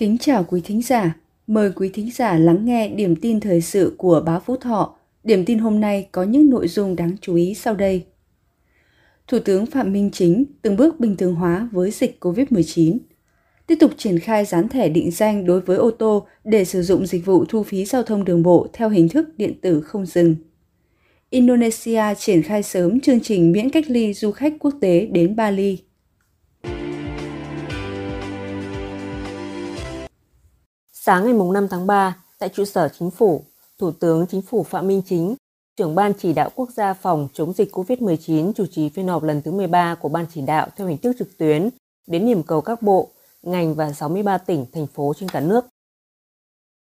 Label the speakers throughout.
Speaker 1: Kính chào quý thính giả. Mời quý thính giả lắng nghe điểm tin thời sự của báo Phú Thọ. Điểm tin hôm nay có những nội dung đáng chú ý sau đây. Thủ tướng Phạm Minh Chính từng bước bình thường hóa với dịch COVID-19. Tiếp tục triển khai dán thẻ định danh đối với ô tô để sử dụng dịch vụ thu phí giao thông đường bộ theo hình thức điện tử không dừng. Indonesia triển khai sớm chương trình miễn cách ly du khách quốc tế đến Bali.
Speaker 2: Sáng ngày 5 tháng 3, tại trụ sở chính phủ, Thủ tướng Chính phủ Phạm Minh Chính, trưởng Ban chỉ đạo quốc gia phòng chống dịch COVID-19 chủ trì phiên họp lần thứ 13 của Ban chỉ đạo theo hình thức trực tuyến đến điểm cầu các bộ, ngành và 63 tỉnh, thành phố trên cả nước.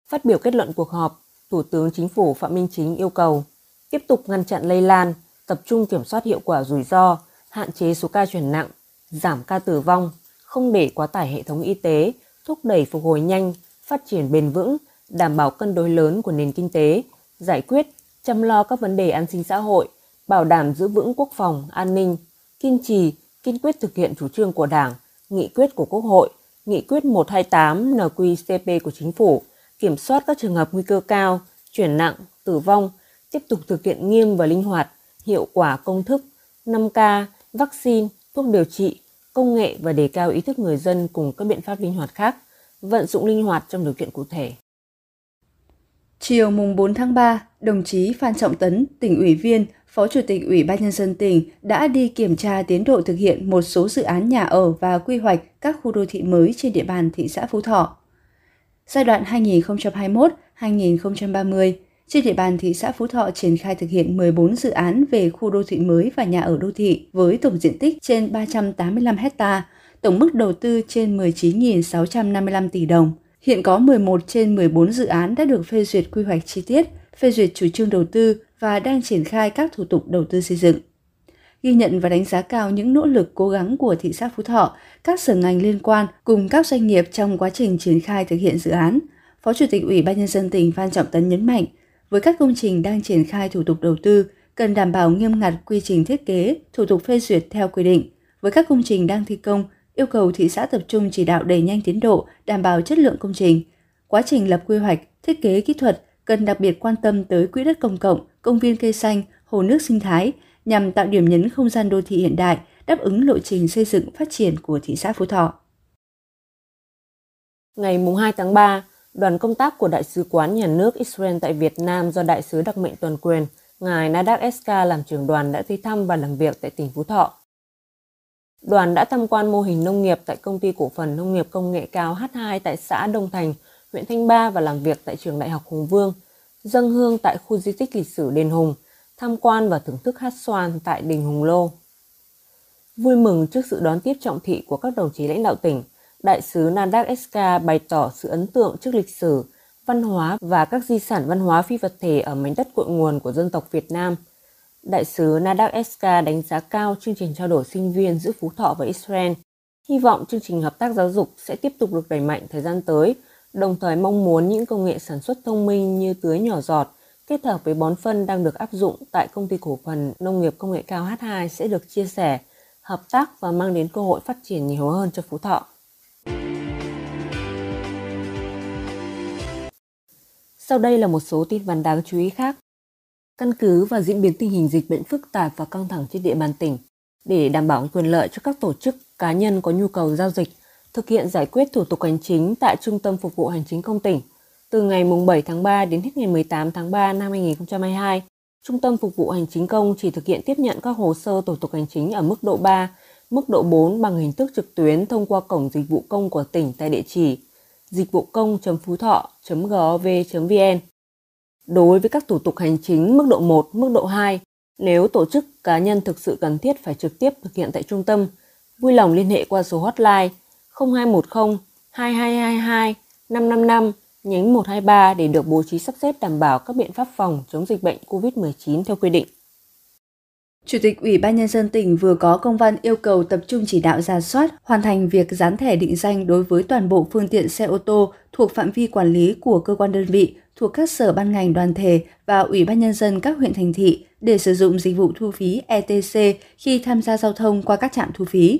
Speaker 2: Phát biểu kết luận cuộc họp, Thủ tướng Chính phủ Phạm Minh Chính yêu cầu tiếp tục ngăn chặn lây lan, tập trung kiểm soát hiệu quả rủi ro, hạn chế số ca chuyển nặng, giảm ca tử vong, không để quá tải hệ thống y tế, thúc đẩy phục hồi nhanh, phát triển bền vững, đảm bảo cân đối lớn của nền kinh tế, giải quyết, chăm lo các vấn đề an sinh xã hội, bảo đảm giữ vững quốc phòng, an ninh, kiên trì, kiên quyết thực hiện chủ trương của Đảng, nghị quyết của Quốc hội, nghị quyết 128 NQCP của Chính phủ, kiểm soát các trường hợp nguy cơ cao, chuyển nặng, tử vong, tiếp tục thực hiện nghiêm và linh hoạt, hiệu quả công thức 5K, vaccine, thuốc điều trị, công nghệ và đề cao ý thức người dân cùng các biện pháp linh hoạt khác vận dụng linh hoạt trong điều kiện cụ thể.
Speaker 1: Chiều mùng 4 tháng 3, đồng chí Phan Trọng Tấn, tỉnh ủy viên, Phó Chủ tịch Ủy ban Nhân dân tỉnh đã đi kiểm tra tiến độ thực hiện một số dự án nhà ở và quy hoạch các khu đô thị mới trên địa bàn thị xã Phú Thọ. Giai đoạn 2021-2030, trên địa bàn thị xã Phú Thọ triển khai thực hiện 14 dự án về khu đô thị mới và nhà ở đô thị với tổng diện tích trên 385 hectare tổng mức đầu tư trên 19.655 tỷ đồng. Hiện có 11 trên 14 dự án đã được phê duyệt quy hoạch chi tiết, phê duyệt chủ trương đầu tư và đang triển khai các thủ tục đầu tư xây dựng. Ghi nhận và đánh giá cao những nỗ lực cố gắng của thị xã Phú Thọ, các sở ngành liên quan cùng các doanh nghiệp trong quá trình triển khai thực hiện dự án, Phó Chủ tịch Ủy ban Nhân dân tỉnh Phan Trọng Tấn nhấn mạnh, với các công trình đang triển khai thủ tục đầu tư, cần đảm bảo nghiêm ngặt quy trình thiết kế, thủ tục phê duyệt theo quy định. Với các công trình đang thi công, yêu cầu thị xã tập trung chỉ đạo đẩy nhanh tiến độ, đảm bảo chất lượng công trình. Quá trình lập quy hoạch, thiết kế kỹ thuật cần đặc biệt quan tâm tới quỹ đất công cộng, công viên cây xanh, hồ nước sinh thái nhằm tạo điểm nhấn không gian đô thị hiện đại, đáp ứng lộ trình xây dựng phát triển của thị xã Phú Thọ.
Speaker 2: Ngày 2 tháng 3, đoàn công tác của Đại sứ quán nhà nước Israel tại Việt Nam do Đại sứ đặc mệnh toàn quyền Ngài Nadak Eska làm trưởng đoàn đã tới thăm và làm việc tại tỉnh Phú Thọ. Đoàn đã tham quan mô hình nông nghiệp tại công ty cổ phần nông nghiệp công nghệ cao H2 tại xã Đông Thành, huyện Thanh Ba và làm việc tại trường Đại học Hùng Vương, dâng hương tại khu di tích lịch sử Đền Hùng, tham quan và thưởng thức hát xoan tại đình Hùng Lô. Vui mừng trước sự đón tiếp trọng thị của các đồng chí lãnh đạo tỉnh, Đại sứ Nandak SK bày tỏ sự ấn tượng trước lịch sử, văn hóa và các di sản văn hóa phi vật thể ở mảnh đất cội nguồn của dân tộc Việt Nam – Đại sứ Nadav Eska đánh giá cao chương trình trao đổi sinh viên giữa Phú Thọ và Israel. Hy vọng chương trình hợp tác giáo dục sẽ tiếp tục được đẩy mạnh thời gian tới, đồng thời mong muốn những công nghệ sản xuất thông minh như tưới nhỏ giọt kết hợp với bón phân đang được áp dụng tại công ty cổ phần nông nghiệp công nghệ cao H2 sẽ được chia sẻ, hợp tác và mang đến cơ hội phát triển nhiều hơn cho Phú Thọ. Sau đây là một số tin vắn đáng chú ý khác. Căn cứ vào diễn biến tình hình dịch bệnh phức tạp và căng thẳng trên địa bàn tỉnh, để đảm bảo quyền lợi cho các tổ chức, cá nhân có nhu cầu giao dịch, thực hiện giải quyết thủ tục hành chính tại Trung tâm Phục vụ Hành chính công tỉnh. Từ ngày 7 tháng 3 đến hết ngày 18 tháng 3 năm 2022, Trung tâm Phục vụ Hành chính công chỉ thực hiện tiếp nhận các hồ sơ thủ tục hành chính ở mức độ 3, mức độ 4 bằng hình thức trực tuyến thông qua cổng dịch vụ công của tỉnh tại địa chỉ dịch vụ công.phú thọ.gov.vn Đối với các thủ tục hành chính mức độ 1, mức độ 2, nếu tổ chức cá nhân thực sự cần thiết phải trực tiếp thực hiện tại trung tâm, vui lòng liên hệ qua số hotline 0210 2222 555 nhánh 123 để được bố trí sắp xếp đảm bảo các biện pháp phòng chống dịch bệnh COVID-19 theo quy định.
Speaker 1: Chủ tịch Ủy ban Nhân dân tỉnh vừa có công văn yêu cầu tập trung chỉ đạo ra soát, hoàn thành việc dán thẻ định danh đối với toàn bộ phương tiện xe ô tô thuộc phạm vi quản lý của cơ quan đơn vị, thuộc các sở ban ngành đoàn thể và Ủy ban Nhân dân các huyện thành thị để sử dụng dịch vụ thu phí ETC khi tham gia giao thông qua các trạm thu phí.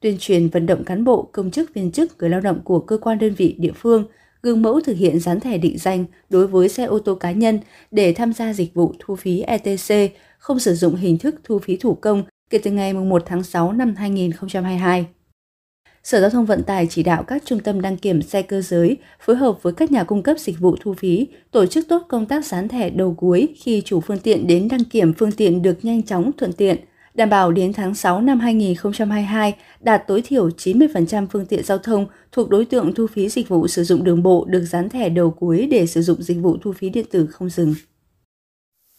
Speaker 1: tuyên truyền vận động cán bộ, công chức, viên chức, người lao động của cơ quan đơn vị địa phương gương mẫu thực hiện dán thẻ định danh đối với xe ô tô cá nhân để tham gia dịch vụ thu phí ETC, không sử dụng hình thức thu phí thủ công kể từ ngày 1 tháng 6 năm 2022. Sở Giao thông Vận tải chỉ đạo các trung tâm đăng kiểm xe cơ giới phối hợp với các nhà cung cấp dịch vụ thu phí, tổ chức tốt công tác dán thẻ đầu cuối khi chủ phương tiện đến đăng kiểm phương tiện được nhanh chóng thuận tiện, đảm bảo đến tháng 6 năm 2022 đạt tối thiểu 90% phương tiện giao thông thuộc đối tượng thu phí dịch vụ sử dụng đường bộ được dán thẻ đầu cuối để sử dụng dịch vụ thu phí điện tử không dừng.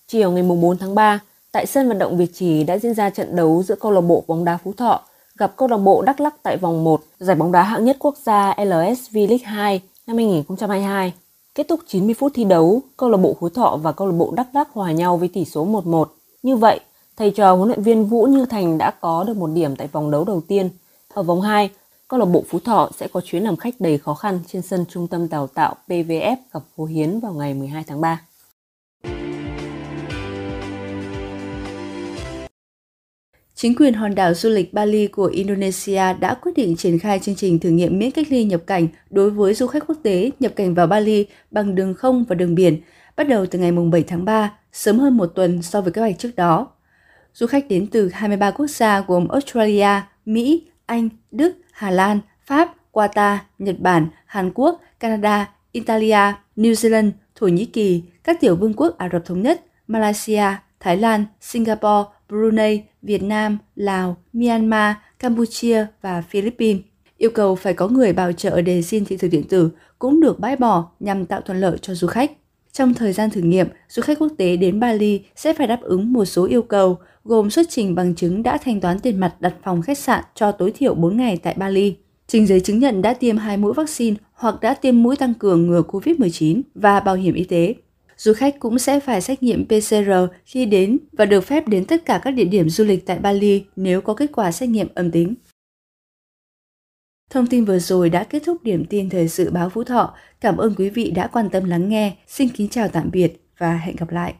Speaker 2: Chiều ngày 4 tháng 3, tại sân vận động Việt Trì đã diễn ra trận đấu giữa câu lạc bộ bóng đá Phú Thọ gặp câu lạc bộ Đắk Lắk tại vòng 1 giải bóng đá hạng nhất quốc gia LSV League 2 năm 2022. Kết thúc 90 phút thi đấu, câu lạc bộ Phú Thọ và câu lạc bộ Đắk Lắk hòa nhau với tỷ số 1-1. Như vậy, thầy trò huấn luyện viên Vũ Như Thành đã có được một điểm tại vòng đấu đầu tiên. Ở vòng 2, câu lạc bộ Phú Thọ sẽ có chuyến làm khách đầy khó khăn trên sân trung tâm đào tạo PVF gặp Phú Hiến vào ngày 12 tháng 3.
Speaker 1: Chính quyền hòn đảo du lịch Bali của Indonesia đã quyết định triển khai chương trình thử nghiệm miễn cách ly nhập cảnh đối với du khách quốc tế nhập cảnh vào Bali bằng đường không và đường biển, bắt đầu từ ngày 7 tháng 3, sớm hơn một tuần so với kế hoạch trước đó. Du khách đến từ 23 quốc gia gồm Australia, Mỹ, Anh, Đức, Hà Lan, Pháp, Qatar, Nhật Bản, Hàn Quốc, Canada, Italia, New Zealand, Thổ Nhĩ Kỳ, các tiểu vương quốc Ả Rập Thống Nhất, Malaysia, Thái Lan, Singapore, Brunei, Việt Nam, Lào, Myanmar, Campuchia và Philippines. Yêu cầu phải có người bảo trợ để xin thị thực điện tử cũng được bãi bỏ nhằm tạo thuận lợi cho du khách. Trong thời gian thử nghiệm, du khách quốc tế đến Bali sẽ phải đáp ứng một số yêu cầu, gồm xuất trình bằng chứng đã thanh toán tiền mặt đặt phòng khách sạn cho tối thiểu 4 ngày tại Bali, trình giấy chứng nhận đã tiêm hai mũi vaccine hoặc đã tiêm mũi tăng cường ngừa COVID-19 và bảo hiểm y tế du khách cũng sẽ phải xét nghiệm PCR khi đến và được phép đến tất cả các địa điểm du lịch tại Bali nếu có kết quả xét nghiệm âm tính. Thông tin vừa rồi đã kết thúc điểm tin thời sự báo Phú Thọ. Cảm ơn quý vị đã quan tâm lắng nghe. Xin kính chào tạm biệt và hẹn gặp lại.